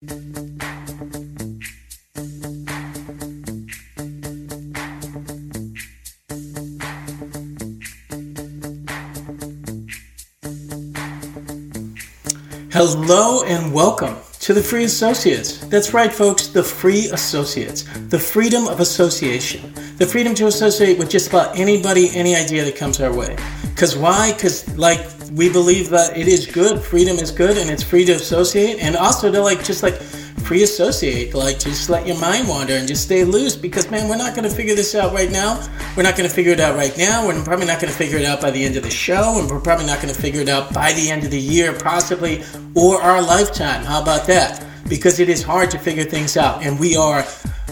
Hello and welcome to the Free Associates. That's right, folks, the Free Associates. The freedom of association. The freedom to associate with just about anybody, any idea that comes our way. Because why? Because, like, we believe that it is good, freedom is good, and it's free to associate, and also to, like, just like, free associate, like just let your mind wander and just stay loose because man, we're not gonna figure this out right now. We're not gonna figure it out right now. We're probably not gonna figure it out by the end of the show, and we're probably not gonna figure it out by the end of the year, possibly, or our lifetime. How about that? Because it is hard to figure things out, and we are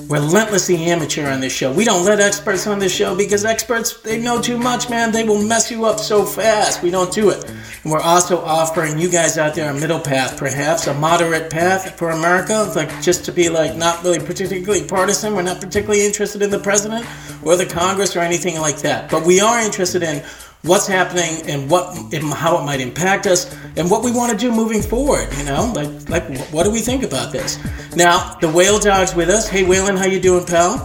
relentlessly amateur on this show. We don't let experts on this show because experts, they know too much, man. They will mess you up so fast. We don't do it. And we're also offering you guys out there a middle path, perhaps, a moderate path for America, like just to be like not really particularly partisan. We're not particularly interested in the president or the Congress or anything like that. But we are interested in what's happening and what and how it might impact us and what we want to do moving forward you know? Like like what do we think about this? Now the whale dawg's with us. Hey Waylon how you doing pal?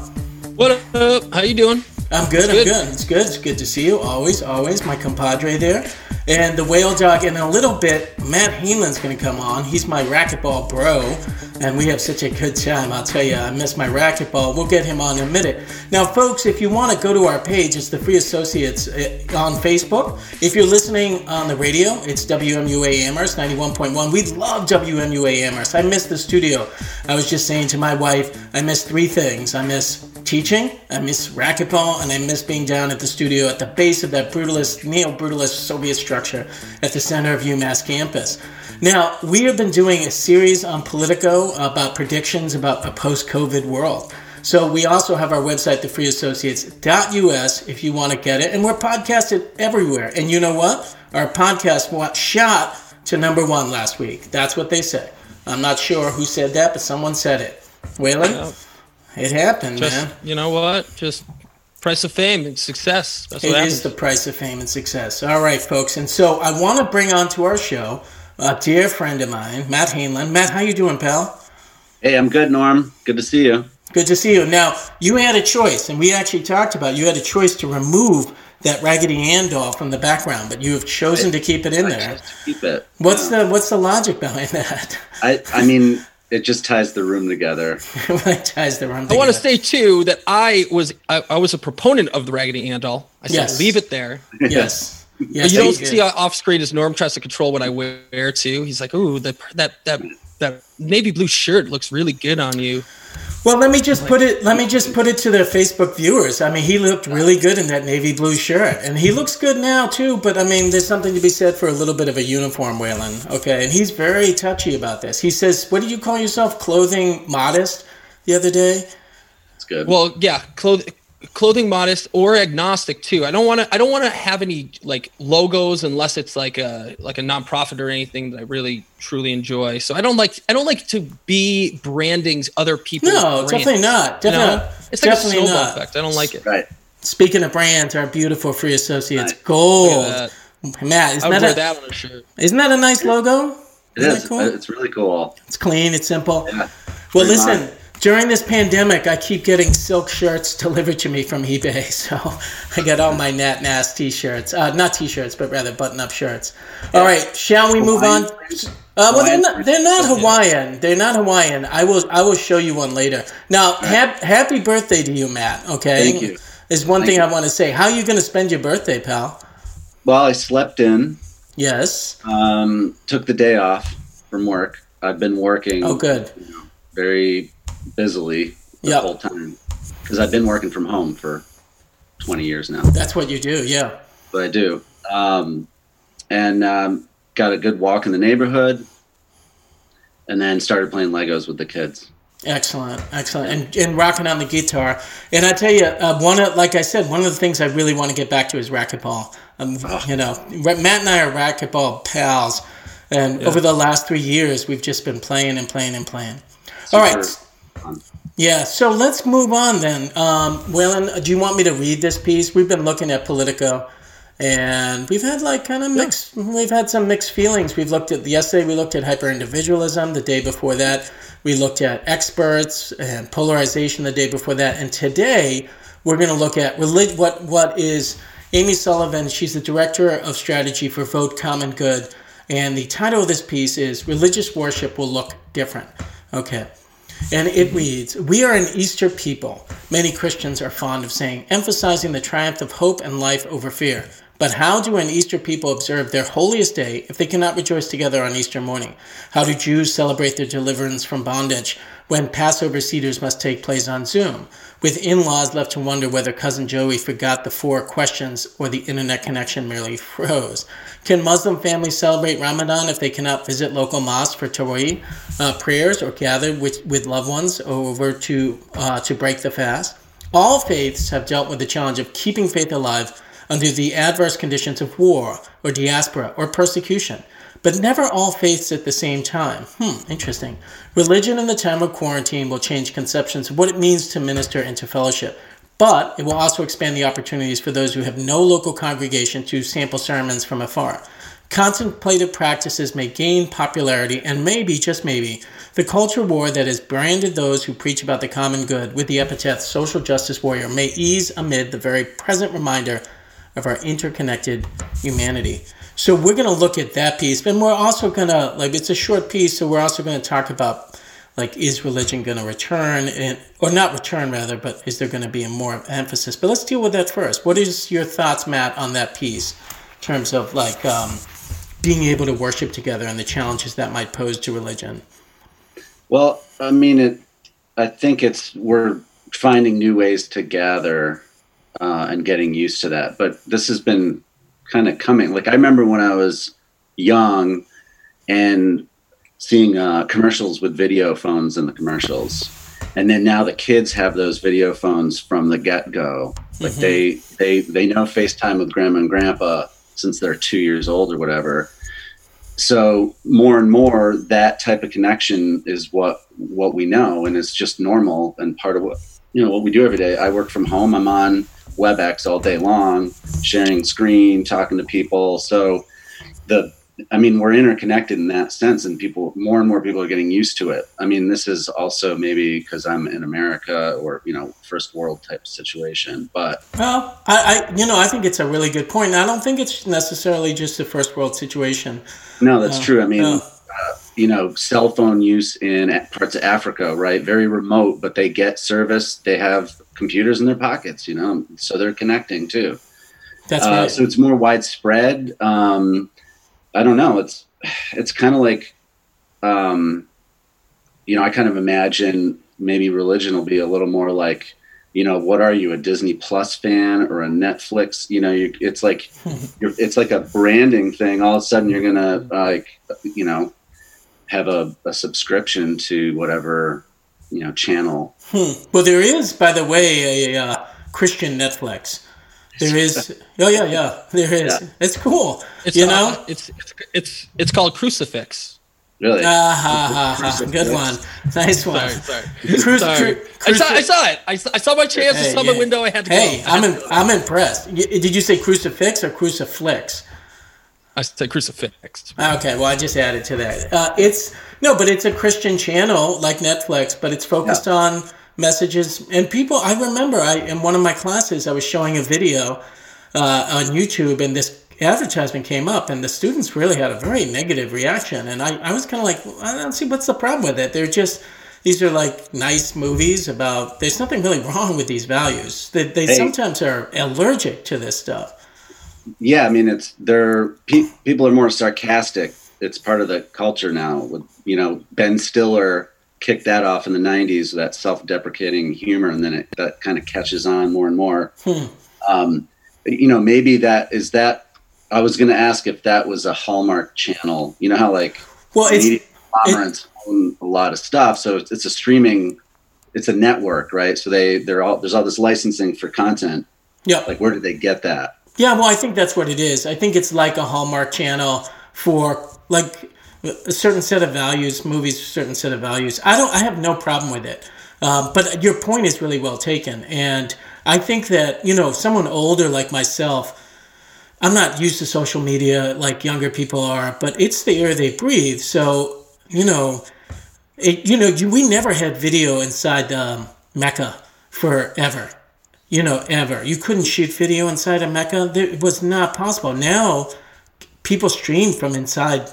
What up? How you doing? I'm good, i'm good. It's good. It's good to see you. Always always my compadre there and the whale dawg in a little bit matt Haenlin's going to come on he's my racquetball bro and we have such a good time. I'll tell you, I miss my racquetball. We'll get him on in a minute. Now, folks, if you want to go to our page, it's the Free Associates uh, on Facebook. If you're listening on the radio, it's WMUA Amherst 91.1. We love WMUA Amherst. I miss the studio. I was just saying to my wife, I miss three things. I miss teaching, I miss racquetball, and I miss being down at the studio at the base of that brutalist, neo-brutalist Soviet structure at the center of UMass campus. Now, we have been doing a series on Politico about predictions about a post COVID world. So we also have our website, thefreeassociates.us, if you want to get it. And we're podcasted everywhere. And you know what? Our podcast shot to number one last week. That's what they said. I'm not sure who said that, but someone said it. Waylon? It happened, Just, man. You know what? Just price of fame and success. That's what it happens. is the price of fame and success. All right, folks. And so I want to bring on to our show a dear friend of mine, Matt Haenlin. Matt, how you doing, pal? Hey, I'm good, Norm. Good to see you. Good to see you. Now, you had a choice, and we actually talked about you had a choice to remove that Raggedy Ann doll from the background, but you have chosen I, to keep it in I there. keep it. What's yeah. the What's the logic behind that? I I mean, it just ties the room together. it ties the room. Together. I want to say too that I was I, I, was a proponent of the Raggedy Ann doll. I said yes. leave it there. Yes. Yes, you don't see off screen as Norm tries to control what I wear too. He's like, "Ooh, that that that that navy blue shirt looks really good on you." Well, let me just put it. Let me just put it to their Facebook viewers. I mean, he looked really good in that navy blue shirt, and he looks good now too. But I mean, there's something to be said for a little bit of a uniform, Waylon. Okay, and he's very touchy about this. He says, "What did you call yourself? Clothing modest?" The other day. It's good. Well, yeah, clothing clothing modest or agnostic too. I don't want to. I don't want to have any like logos unless it's like a like a nonprofit or anything that I really truly enjoy. So I don't like. I don't like to be brandings other people. No, brands, definitely not. Definitely, you know? it's like definitely a snowball not. effect. I don't like it. Right. Speaking of brands, our beautiful free associates, right. gold. Matt, isn't that, a, that on a shirt. Isn't that a nice logo? It isn't is. Cool? It's really cool. It's clean. It's simple. Yeah. Well, listen during this pandemic, I keep getting silk shirts delivered to me from eBay. So I get all my Nat Nas t-shirts, uh, not t-shirts, but rather button-up shirts. All right, shall we move on? Uh, well, they're not, they're not Hawaiian. They're not Hawaiian. I will I will show you one later. Now, ha- happy birthday to you, Matt. Okay, thank you. Is one Thank thing you. I want to say. How are you going to spend your birthday, pal? Well, I slept in. Yes. Um, took the day off from work. I've been working. Oh, good. You know, very busily the yep. whole time because I've been working from home for 20 years now. That's what you do, yeah. But I do. Um, and um, got a good walk in the neighborhood and then started playing Legos with the kids. Excellent, excellent, and and rocking on the guitar. And I tell you, uh, one of like I said, one of the things I really want to get back to is racquetball. Um, oh. You know, Matt and I are racquetball pals, and yeah. over the last three years, we've just been playing and playing and playing. Super. All right, yeah, so let's move on then. Um, Waylon, do you want me to read this piece? We've been looking at Politico, and we've had like kind of mixed. We've had some mixed feelings. We've looked at yesterday. We looked at hyper individualism. The day before that, we looked at experts and polarization. The day before that, and today we're going to look at relig- what what is Amy Sullivan. She's the director of strategy for Vote Common Good, and the title of this piece is "Religious Worship Will Look Different." Okay. And it reads We are an Easter people. Many Christians are fond of saying, emphasizing the triumph of hope and life over fear. But how do an Easter people observe their holiest day if they cannot rejoice together on Easter morning? How do Jews celebrate their deliverance from bondage when Passover Seders must take place on Zoom? With in laws left to wonder whether Cousin Joey forgot the four questions or the internet connection merely froze. Can Muslim families celebrate Ramadan if they cannot visit local mosques for Taraweeh uh, prayers or gather with, with loved ones over to, uh, to break the fast? All faiths have dealt with the challenge of keeping faith alive under the adverse conditions of war or diaspora or persecution, but never all faiths at the same time. Hmm, interesting. Religion in the time of quarantine will change conceptions of what it means to minister and to fellowship, but it will also expand the opportunities for those who have no local congregation to sample sermons from afar. Contemplative practices may gain popularity, and maybe, just maybe, the culture war that has branded those who preach about the common good with the epithet social justice warrior may ease amid the very present reminder of our interconnected humanity. So we're going to look at that piece, and we're also going to like it's a short piece, so we're also going to talk about like is religion going to return and or not return rather, but is there going to be a more emphasis? But let's deal with that first. What is your thoughts, Matt, on that piece in terms of like um, being able to worship together and the challenges that might pose to religion? Well, I mean, it. I think it's we're finding new ways to gather uh, and getting used to that. But this has been kind of coming. Like I remember when I was young and seeing uh, commercials with video phones in the commercials, and then now the kids have those video phones from the get go. Like mm-hmm. they they they know FaceTime with grandma and grandpa since they're two years old or whatever. So more and more that type of connection is what what we know, and it's just normal and part of what you know what we do every day. I work from home. I'm on WebEx all day long, sharing screen, talking to people. So the I mean, we're interconnected in that sense, and people, more and more people are getting used to it. I mean, this is also maybe because I'm in America or you know, first world type situation. But well, I, I, you know, I think it's a really good point. I don't think it's necessarily just a first world situation. No, that's uh, true. I mean, uh, you know, cell phone use in parts of Africa, right? Very remote, but they get service. They have computers in their pockets, you know, so they're connecting too. That's uh, right. So it's more widespread. Um, I don't know. It's it's kind of like, um, you know, I kind of imagine maybe religion will be a little more like, you know, what are you, a Disney Plus fan or a Netflix? You know, you, it's like it's like a branding thing. All of a sudden, you're gonna like, you know, have a, a subscription to whatever you know channel. Hmm. Well, there is, by the way, a uh, Christian Netflix. There is. Oh yeah, yeah. There is. Yeah. It's cool. It's, you know, uh, it's it's it's it's called Crucifix. Really? Ah, ha, ha, ha. Good one. Nice one. Sorry, sorry. sorry. Cru- I, saw, I saw it. I saw, I saw my chance. Hey, I saw yeah. my window. I had to hey, go. Hey, I'm in, I'm impressed. Did you say crucifix or crucifix? I said crucifix. Okay, well, I just added to that. Uh, it's no, but it's a Christian channel like Netflix, but it's focused yeah. on messages and people. I remember, I in one of my classes, I was showing a video uh, on YouTube, and this advertisement came up, and the students really had a very negative reaction, and I, I was kind of like, well, I don't see what's the problem with it. They're just these are like nice movies about. There's nothing really wrong with these values. They, they hey. sometimes are allergic to this stuff yeah, I mean, it's they're pe- people are more sarcastic. It's part of the culture now. With you know, Ben Stiller kicked that off in the '90s, that self-deprecating humor, and then it that kind of catches on more and more. Hmm. Um, you know, maybe that is that. I was going to ask if that was a Hallmark channel. You know how like well, it's a lot of stuff, so it's, it's a streaming. It's a network, right? So they they're all there's all this licensing for content. Yeah. Like where did they get that? Yeah, well, I think that's what it is. I think it's like a Hallmark channel for like a certain set of values, movies, a certain set of values. I don't, I have no problem with it. Um, but your point is really well taken, and I think that you know someone older like myself, I'm not used to social media like younger people are, but it's the air they breathe. So you know, it, you know, you, we never had video inside um, Mecca forever. You know, ever. You couldn't shoot video inside of Mecca. It was not possible. Now, people stream from inside,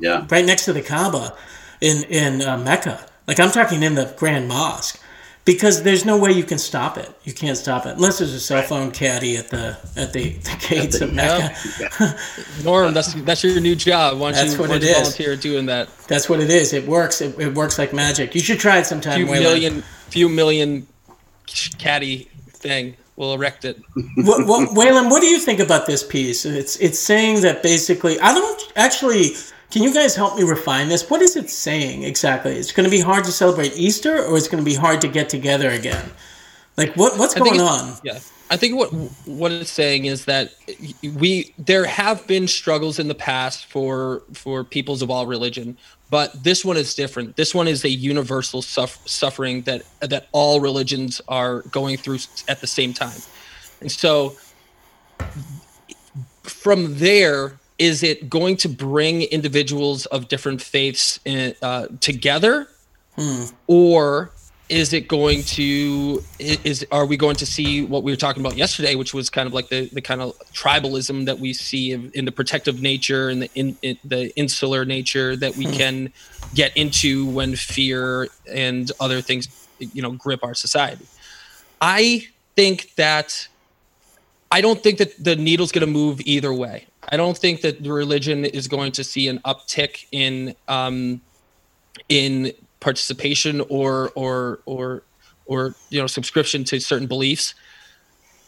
Yeah. right next to the Kaaba, in in uh, Mecca. Like I'm talking in the Grand Mosque, because there's no way you can stop it. You can't stop it unless there's a cell phone caddy at the at the, the gates the- of Mecca. Norm, that's that's your new job. Why don't That's you, what why don't it you is. volunteer doing that? That's what it is. It works. It, it works like magic. You should try it sometime. Few million, few million caddy thing. We'll erect it. what, what, Waylon, what do you think about this piece? It's it's saying that basically, I don't actually. Can you guys help me refine this? What is it saying exactly? It's going to be hard to celebrate Easter, or it's going to be hard to get together again. Like what what's going on? Yeah, I think what what it's saying is that we there have been struggles in the past for for peoples of all religion, but this one is different. This one is a universal suff- suffering that that all religions are going through at the same time, and so from there is it going to bring individuals of different faiths in, uh, together? Or is it going to is are we going to see what we were talking about yesterday which was kind of like the, the kind of tribalism that we see in, in the protective nature and the in, in the insular nature that we can get into when fear and other things you know grip our society i think that I don't think that the needle's going to move either way. I don't think that the religion is going to see an uptick in um, in participation or or or or you know subscription to certain beliefs.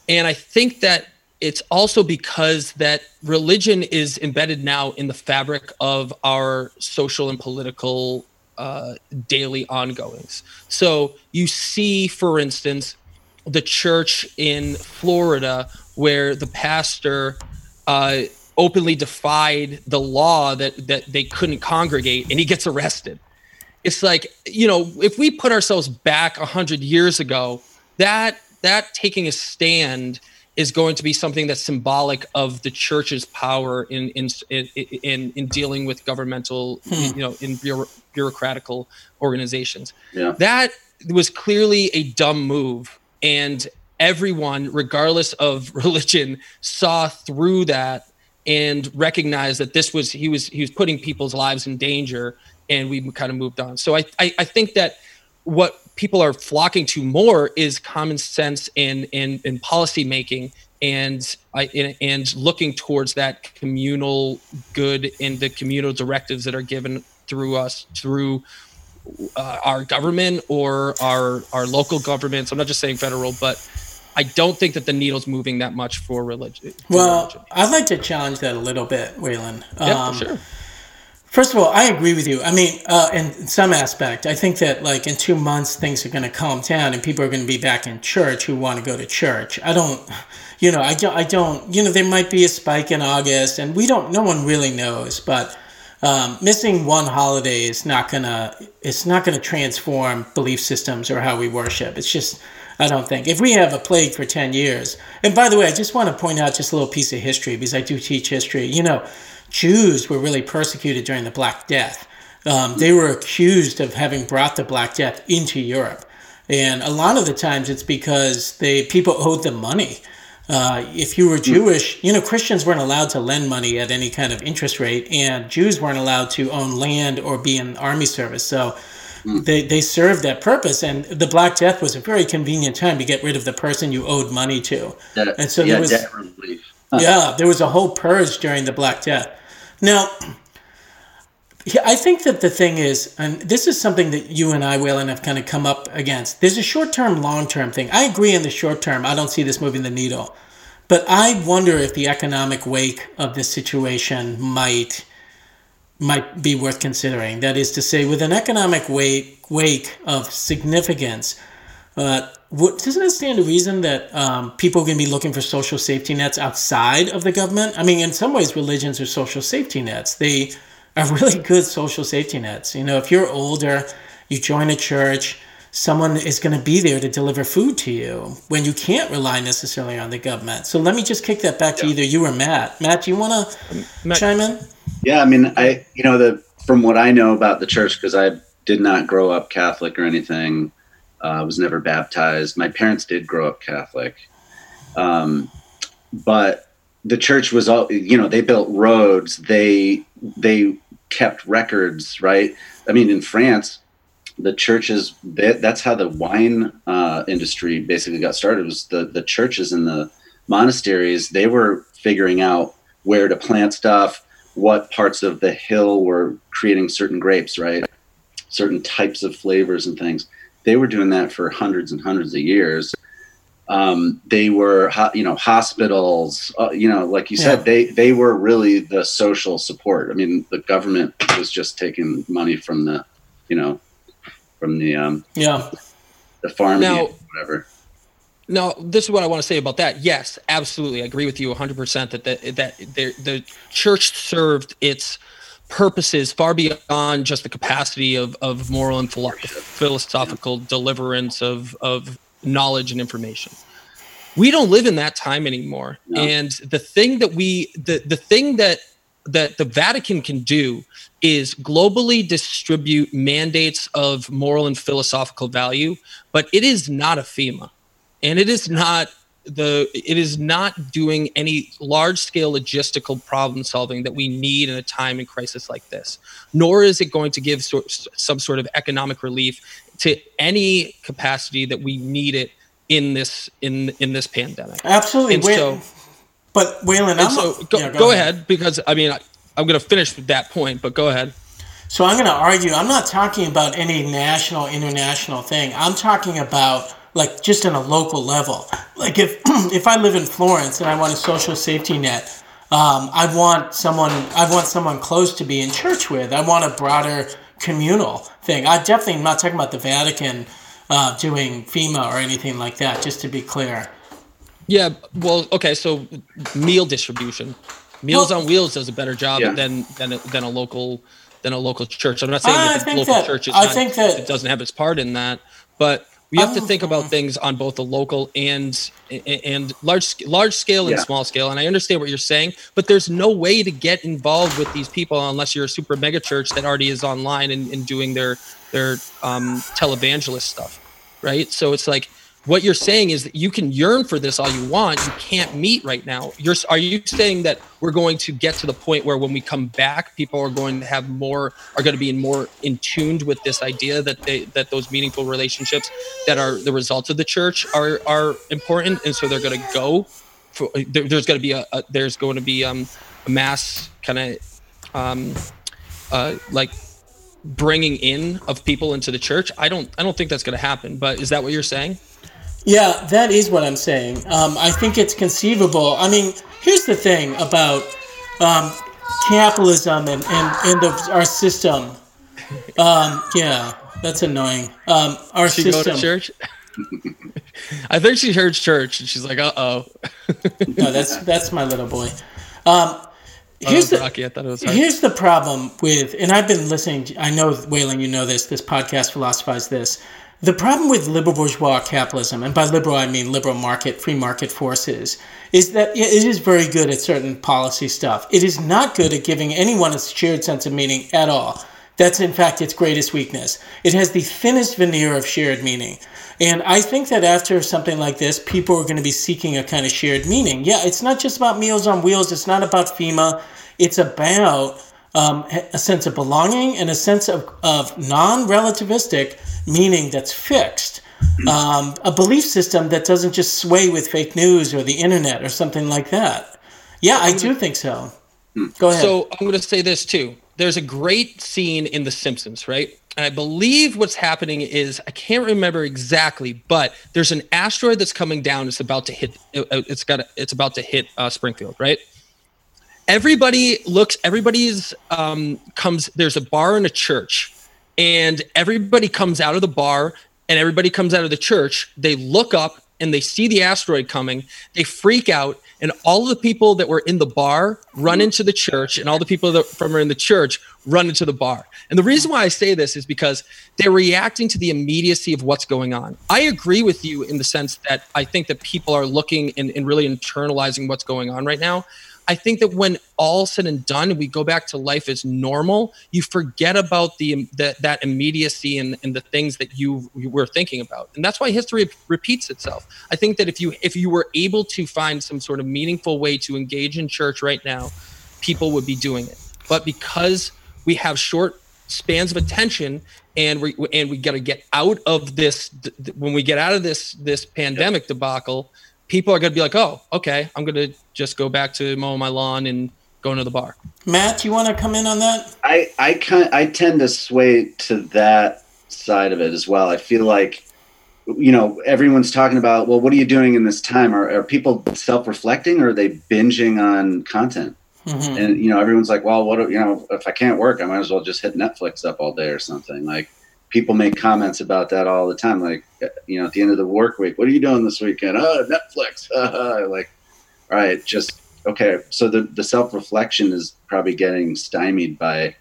And I think that it's also because that religion is embedded now in the fabric of our social and political uh, daily ongoings. So you see, for instance, the church in Florida where the pastor uh, openly defied the law that that they couldn't congregate, and he gets arrested. It's like you know, if we put ourselves back a hundred years ago, that that taking a stand is going to be something that's symbolic of the church's power in in in in, in dealing with governmental, hmm. you know, in bureau- bureaucratical organizations. Yeah. that was clearly a dumb move and everyone regardless of religion saw through that and recognized that this was he was he was putting people's lives in danger and we kind of moved on so i i, I think that what people are flocking to more is common sense and and, and policy making and I and, and looking towards that communal good and the communal directives that are given through us through uh, our government or our our local governments. I'm not just saying federal, but I don't think that the needle's moving that much for religion. for Well, religion. I'd like to challenge that a little bit, Waylon. yeah, Um, for sure. First of all, I agree with you. I mean, uh, in some aspect, I think that like in two months things are going to calm down and people are going to be back in church who want to go to church. I don't, you know, I don't, I don't, you know, there might be a spike in August and we don't, no one really knows, but um, missing one holiday is not gonna, it's not gonna transform belief systems or how we worship. It's just, I don't think. If we have a plague for 10 years, and by the way, I just want to point out just a little piece of history because I do teach history. You know, Jews were really persecuted during the Black Death. Um, they were accused of having brought the Black Death into Europe. And a lot of the times it's because they people owed them money. Uh, if you were Jewish, you know, Christians weren't allowed to lend money at any kind of interest rate, and Jews weren't allowed to own land or be in army service. So they, they served that purpose. And the Black Death was a very convenient time to get rid of the person you owed money to. And so yeah, there was- Yeah, there was a whole purge during the Black Death. Now, I think that the thing is, and this is something that you and I, Waylon, have kind of come up against. There's a short term, long term thing. I agree in the short term. I don't see this moving the needle. But I wonder if the economic wake of this situation might might be worth considering. That is to say, with an economic wake wake of significance, uh, what, doesn't it stand to reason that um, people are going to be looking for social safety nets outside of the government? I mean, in some ways, religions are social safety nets. They are really good social safety nets. You know, if you're older, you join a church, someone is going to be there to deliver food to you when you can't rely necessarily on the government. So let me just kick that back to either you or Matt. Matt, do you want to chime in? Yeah, I mean, I you know the from what I know about the church because I did not grow up Catholic or anything. Uh, I was never baptized. My parents did grow up Catholic, um, but the church was all you know. They built roads. They they kept records, right? I mean, in France, the churches that's how the wine uh, industry basically got started was the the churches and the monasteries they were figuring out where to plant stuff what parts of the hill were creating certain grapes right certain types of flavors and things they were doing that for hundreds and hundreds of years um, they were you know hospitals uh, you know like you said yeah. they they were really the social support i mean the government was just taking money from the you know from the um yeah the farm now, whatever. Now, this is what I want to say about that. Yes, absolutely, I agree with you 100% that the, that the, the church served its purposes far beyond just the capacity of, of moral and philosophical deliverance of, of knowledge and information. We don't live in that time anymore. No. And the thing that we the, the thing that that the Vatican can do is globally distribute mandates of moral and philosophical value, but it is not a FEMA. And it is not the it is not doing any large scale logistical problem solving that we need in a time in crisis like this nor is it going to give so, some sort of economic relief to any capacity that we need it in this in in this pandemic absolutely and so but Waylon, I'm so go, yeah, go, go ahead. ahead. because I mean I, I'm going to finish with that point, but go ahead. So I'm going to argue. I'm not talking about any national, international thing. I'm talking about like just on a local level. Like if if I live in Florence and I want a social safety net, um, I want someone. I want someone close to be in church with. I want a broader communal thing. I definitely am not talking about the Vatican uh, doing FEMA or anything like that. Just to be clear. Yeah. Well. Okay. So meal distribution. Meals well, on Wheels does a better job yeah. than than a, than a local than a local church. I'm not saying that the local that, church is I not, think that it doesn't have its part in that, but we have to think about things on both the local and and large large scale and yeah. small scale. And I understand what you're saying, but there's no way to get involved with these people unless you're a super mega church that already is online and, and doing their their um, televangelist stuff, right? So it's like what you're saying is that you can yearn for this all you want. You can't meet right now. You're are you saying that we're going to get to the point where when we come back people are going to have more are going to be more in tuned with this idea that they that those meaningful relationships that are the results of the church are are important? And so they're going to go for, there, there's going to be a, a, there's going to be um a mass kind of um uh like bringing in of people into the church. I don't i don't think that's going to happen but is that what you're saying yeah, that is what I'm saying. Um, I think it's conceivable. I mean, here's the thing about um, capitalism and, and, and the, our system. Um, yeah, that's annoying. Um, our she system. Go to church? I think she heard church and she's like, uh oh. no, that's that's my little boy. Um, here's the Rocky. I thought it was here's the problem with, and I've been listening. I know, Waylon, you know this. This podcast philosophize this. The problem with liberal bourgeois capitalism, and by liberal I mean liberal market, free market forces, is that it is very good at certain policy stuff. It is not good at giving anyone a shared sense of meaning at all. That's in fact its greatest weakness. It has the thinnest veneer of shared meaning. And I think that after something like this, people are going to be seeking a kind of shared meaning. Yeah, it's not just about Meals on Wheels, it's not about FEMA, it's about um, a sense of belonging and a sense of, of non relativistic meaning that's fixed. Um, a belief system that doesn't just sway with fake news or the internet or something like that. Yeah, I do think so. Go ahead. So I'm going to say this too. There's a great scene in The Simpsons, right? And I believe what's happening is I can't remember exactly, but there's an asteroid that's coming down. It's about to hit. It's got. It's about to hit uh, Springfield, right? Everybody looks. Everybody's um, comes. There's a bar in a church, and everybody comes out of the bar and everybody comes out of the church. They look up and they see the asteroid coming, they freak out, and all of the people that were in the bar run into the church, and all the people that from are in the church run into the bar. And the reason why I say this is because they're reacting to the immediacy of what's going on. I agree with you in the sense that I think that people are looking and, and really internalizing what's going on right now. I think that when all said and done, we go back to life as normal, you forget about the, the that immediacy and, and the things that you, you were thinking about, and that's why history repeats itself. I think that if you if you were able to find some sort of meaningful way to engage in church right now, people would be doing it. But because we have short spans of attention and we and we got to get out of this when we get out of this this pandemic debacle people are going to be like, oh, okay, I'm going to just go back to mowing my lawn and going to the bar. Matt, you want to come in on that? I I kind I tend to sway to that side of it as well. I feel like you know everyone's talking about well what are you doing in this time are, are people self-reflecting or are they binging on content mm-hmm. and you know everyone's like well what you know if i can't work i might as well just hit netflix up all day or something like people make comments about that all the time. Like, you know, at the end of the work week, what are you doing this weekend? Oh, Netflix. like, all right, just okay. So the the self reflection is probably getting stymied by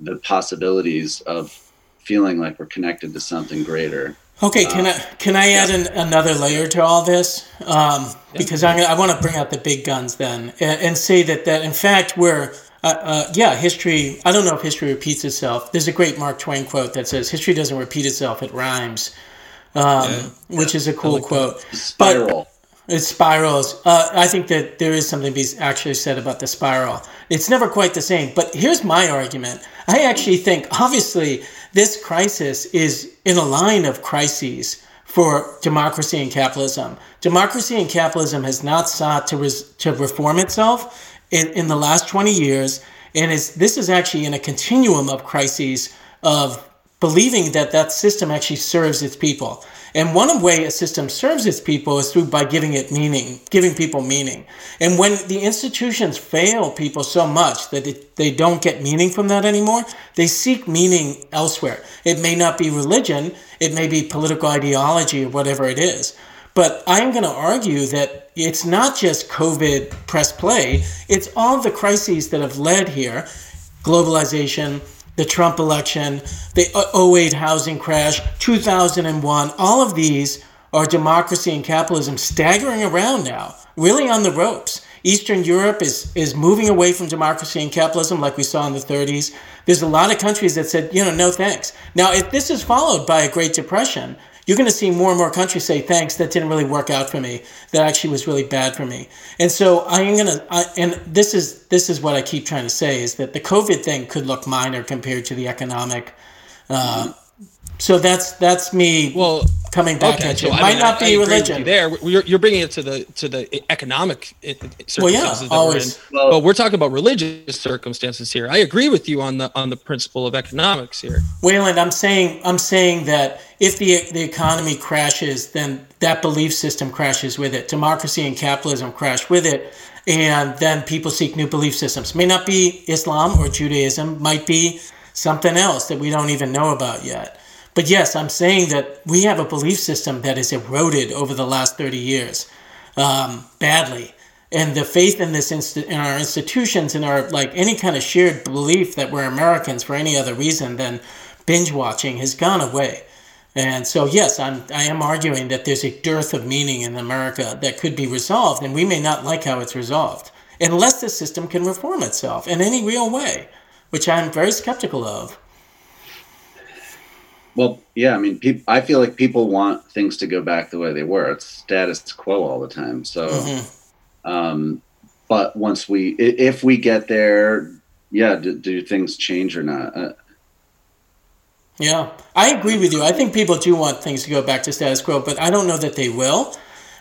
the possibilities of feeling like we're connected to something greater. Okay, can uh, I can I add an, another layer to all this? Um, because I'm, I want to bring out the big guns then and, and say that that in fact we're uh, uh, yeah, history. I don't know if history repeats itself. There's a great Mark Twain quote that says, "History doesn't repeat itself; it rhymes," um, yeah, which is a cool like quote. Spiral. But it spirals. Uh, I think that there is something to be actually said about the spiral. It's never quite the same. But here's my argument. I actually think, obviously, this crisis is in a line of crises for democracy and capitalism. Democracy and capitalism has not sought to, res- to reform itself in, in the last 20 years. And is, this is actually in a continuum of crises of believing that that system actually serves its people. And one of way a system serves its people is through by giving it meaning, giving people meaning. And when the institutions fail people so much that it, they don't get meaning from that anymore, they seek meaning elsewhere. It may not be religion, it may be political ideology or whatever it is. But I'm going to argue that it's not just COVID press play, it's all the crises that have led here globalization, the Trump election, the 08 housing crash, 2001, all of these are democracy and capitalism staggering around now, really on the ropes. Eastern Europe is, is moving away from democracy and capitalism like we saw in the 30s. There's a lot of countries that said, you know, no thanks. Now, if this is followed by a Great Depression, you're going to see more and more countries say, thanks, that didn't really work out for me. That actually was really bad for me. And so I am going to, and this is, this is what I keep trying to say is that the COVID thing could look minor compared to the economic. Uh, so that's, that's me. Well, coming back okay, at you. So, it might mean, not I, be I religion. there, you're, you're bringing it to the to the economic circumstances well, yeah, that always. we're in. Well, but we're talking about religious circumstances here. I agree with you on the on the principle of economics here. Waylon, I'm saying I'm saying that if the the economy crashes, then that belief system crashes with it. Democracy and capitalism crash with it. And then people seek new belief systems. May not be Islam or Judaism, might be something else that we don't even know about yet. But yes, I'm saying that we have a belief system that has eroded over the last 30 years um, badly. And the faith in this inst- in our institutions and our like any kind of shared belief that we're Americans for any other reason than binge watching has gone away. And so yes, I'm I am arguing that there's a dearth of meaning in America that could be resolved, and we may not like how it's resolved unless the system can reform itself in any real way, which I'm very skeptical of. Well, yeah, I mean, pe- I feel like people want things to go back the way they were. It's status quo all the time. So, mm-hmm. um, but once we, if we get there, yeah, do, do things change or not? Uh, yeah, I agree with you. I think people do want things to go back to status quo, but I don't know that they will.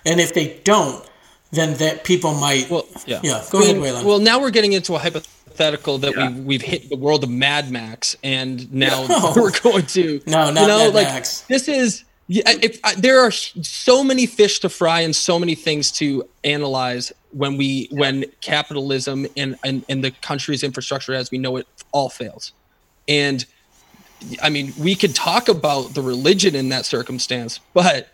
And if they don't, then that people might. Well, yeah. Yeah, go ahead, Waylon. Well, now we're getting into a hypothetical that yeah. we we've hit the world of Mad Max, and now no. we're going to no, not you know, Mad like, Max. This is if, there are so many fish to fry and so many things to analyze when we when capitalism and, and and the country's infrastructure as we know it all fails, and I mean we could talk about the religion in that circumstance, but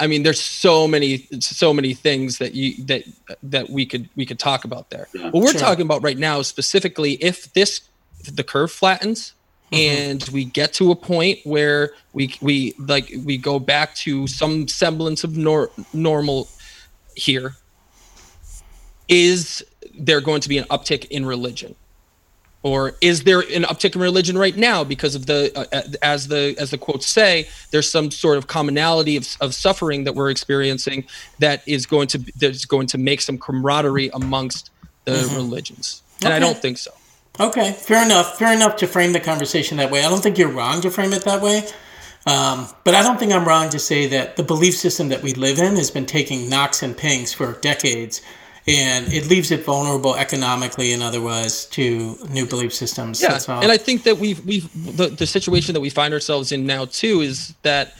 I mean, there's so many, so many things that you that that we could we could talk about there. Yeah. what we're Sure. talking about right now specifically if this the curve flattens Mm-hmm. and we get to a point where we we like we go back to some semblance of nor- normal here is there going to be an uptick in religion or is there an uptick in religion right now because of the uh, as the as the quotes say there's some sort of commonality of, of suffering that we're experiencing that is going to that's going to make some camaraderie amongst the religions and i don't think so Okay, fair enough. Fair enough to frame the conversation that way. I don't think you're wrong to frame it that way. Um, but I don't think I'm wrong to say that the belief system that we live in has been taking knocks and pings for decades, and it leaves it vulnerable economically and otherwise to new belief systems. Yeah, and I think that we've we've the, the situation that we find ourselves in now too is that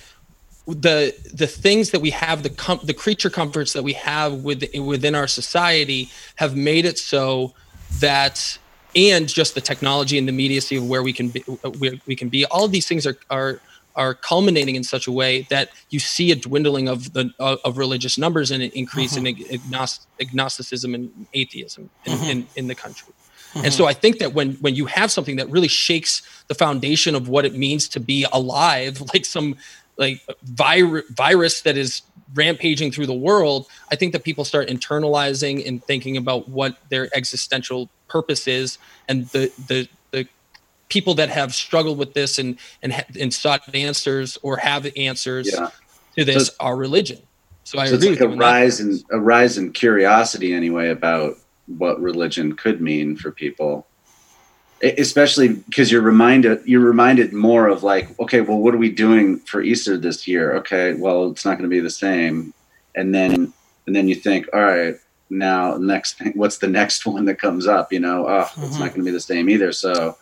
the the things that we have the com- the creature comforts that we have with, within our society have made it so that and just the technology and the immediacy of where we can be where we can be all of these things are are are culminating in such a way that you see a dwindling of the uh, of religious numbers and an increase in uh-huh. agnost- agnosticism and atheism in, uh-huh. in, in the country. Uh-huh. And so I think that when when you have something that really shakes the foundation of what it means to be alive, like some like vir- virus that is rampaging through the world, I think that people start internalizing and thinking about what their existential purpose is, and the the people that have struggled with this and and and sought answers or have answers Yeah. to this So- are religion. So I So it's agree like a with you. rise in sense. a rise in curiosity anyway about what religion could mean for people. Especially because you're reminded you're reminded more of like, okay, well, what are we doing for Easter this year? Okay, well, it's not going to be the same. And then and then you think, all right, now next thing, what's the next one that comes up? You know, oh, it's Mhm. not going to be the same either. So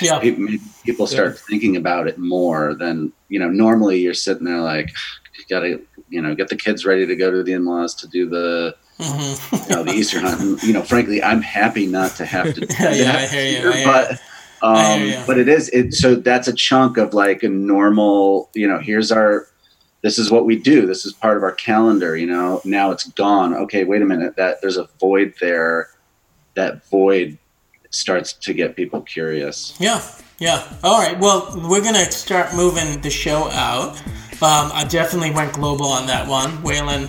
yeah, maybe people start thinking about it more than you know normally you're sitting there like you gotta you know get the kids ready to go to the in-laws to do the Mhm. you know the easter hunt. And, you know frankly i'm happy not to have to do Yeah, yeah, that I hear you, here, but I um hear you. but it is it so that's a chunk of like a normal you know here's our this is what we do. This is part of our calendar you know? Now it's gone. Okay wait a minute. That there's a void there. That void starts to get people curious Yeah, yeah. All right. Well, we're gonna start moving the show out. Um, I definitely went global on that one. Waylon,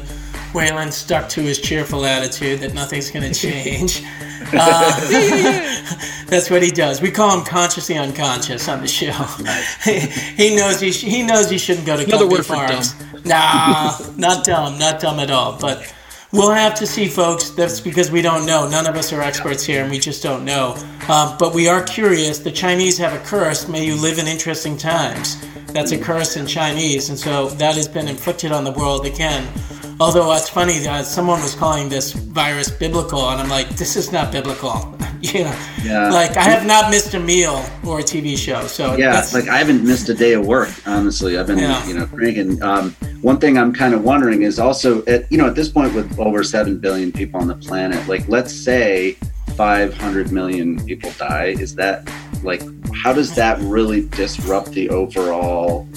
Waylon stuck to his cheerful attitude that nothing's gonna change. Uh, that's what he does. We call him consciously unconscious on the show. he knows he, sh- he knows he shouldn't go to Another Company word for farms. Nah, not dumb, not dumb at all. But we'll have to see, folks. That's because we don't know. None of us are experts here, and we just don't know. Um, but we are curious. The Chinese have a curse. May you live in interesting times. That's a curse in Chinese, and so that has been inflicted on the world again. Although it's funny that someone was calling this virus biblical, and I'm like, this is not biblical. you know, Yeah. like I have not missed a meal or a TV show. So yeah like i haven't missed a day of work honestly i've been Yeah. you know cranking um, one thing i'm kind of wondering is also at you know at this point with over 7 billion people on the planet like let's say 500 million people die is that like how does that really disrupt the overall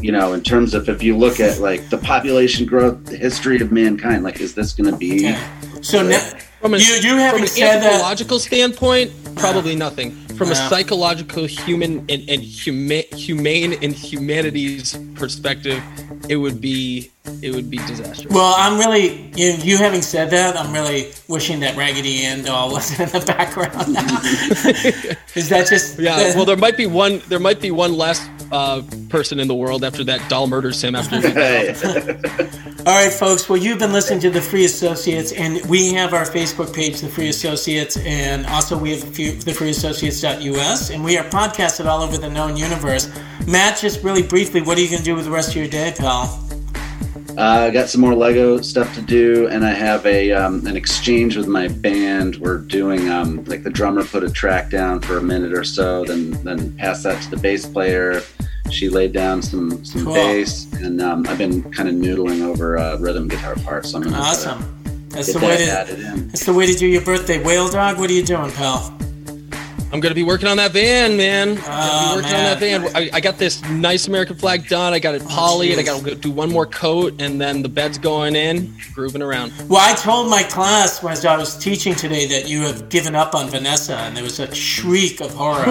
you know in terms of if you look at like the population growth the history of mankind like is this going to be. So now, From a, you you from an said that. standpoint, probably nothing. From a psychological, human, and, and huma- humane and humanities perspective, it would be it would be disastrous. Well, I'm really you. You having said that, I'm really wishing that Raggedy Ann doll wasn't in the background. Is that just? yeah, well, there might be one. There might be one last uh, person in the world after that doll murders him. After he Hey. All right, folks. Well, you've been listening to the Free Associates, and we have our Facebook page, the Free Associates, and also we have the Free Associates.us, and we are podcasted all over the known universe. Matt, just really briefly, what are you going to do with the rest of your day, pal? Uh, I got some more Lego stuff to do, and I have a um, an exchange with my band. We're doing um, like the drummer put a track down for a minute or so, then then pass that to the bass player. She laid down some some Cool. bass, and um, I've been kind of noodling over uh, rhythm guitar parts. So I'm gonna try to Awesome. That's Get the way to. That's the way to do your birthday. Whale dawg, what are you doing, pal? I'm gonna be working on that van, man. I'm Oh, be working man. on that van. I, I got this nice American flag done. I got it polyed. I got to do one more coat, and then the bed's going in, grooving around. Well, I told my class as I was teaching today that you have given up on Vanessa, and there was a shriek of horror.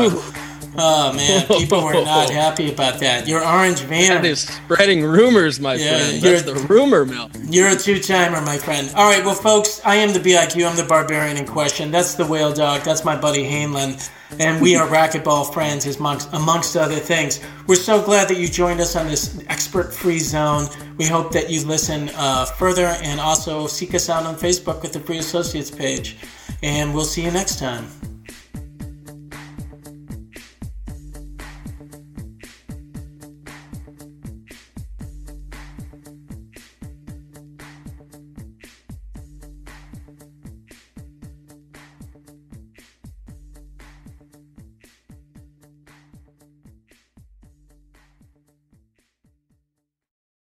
Oh man, people were not happy about that. Your orange van. That is spreading rumors, my Yeah, friend. you're- That's the rumor mill. You're a two-timer, my friend. All right, well, folks, I am the BIQ. I'm the barbarian in question. That's the whale dawg. That's my buddy Haenlin. And we are racquetball friends, amongst, amongst other things. We're so glad that you joined us on this expert-free zone. We hope that you listen uh, further and also seek us out on Facebook with the Free Associates page. And we'll see you next time.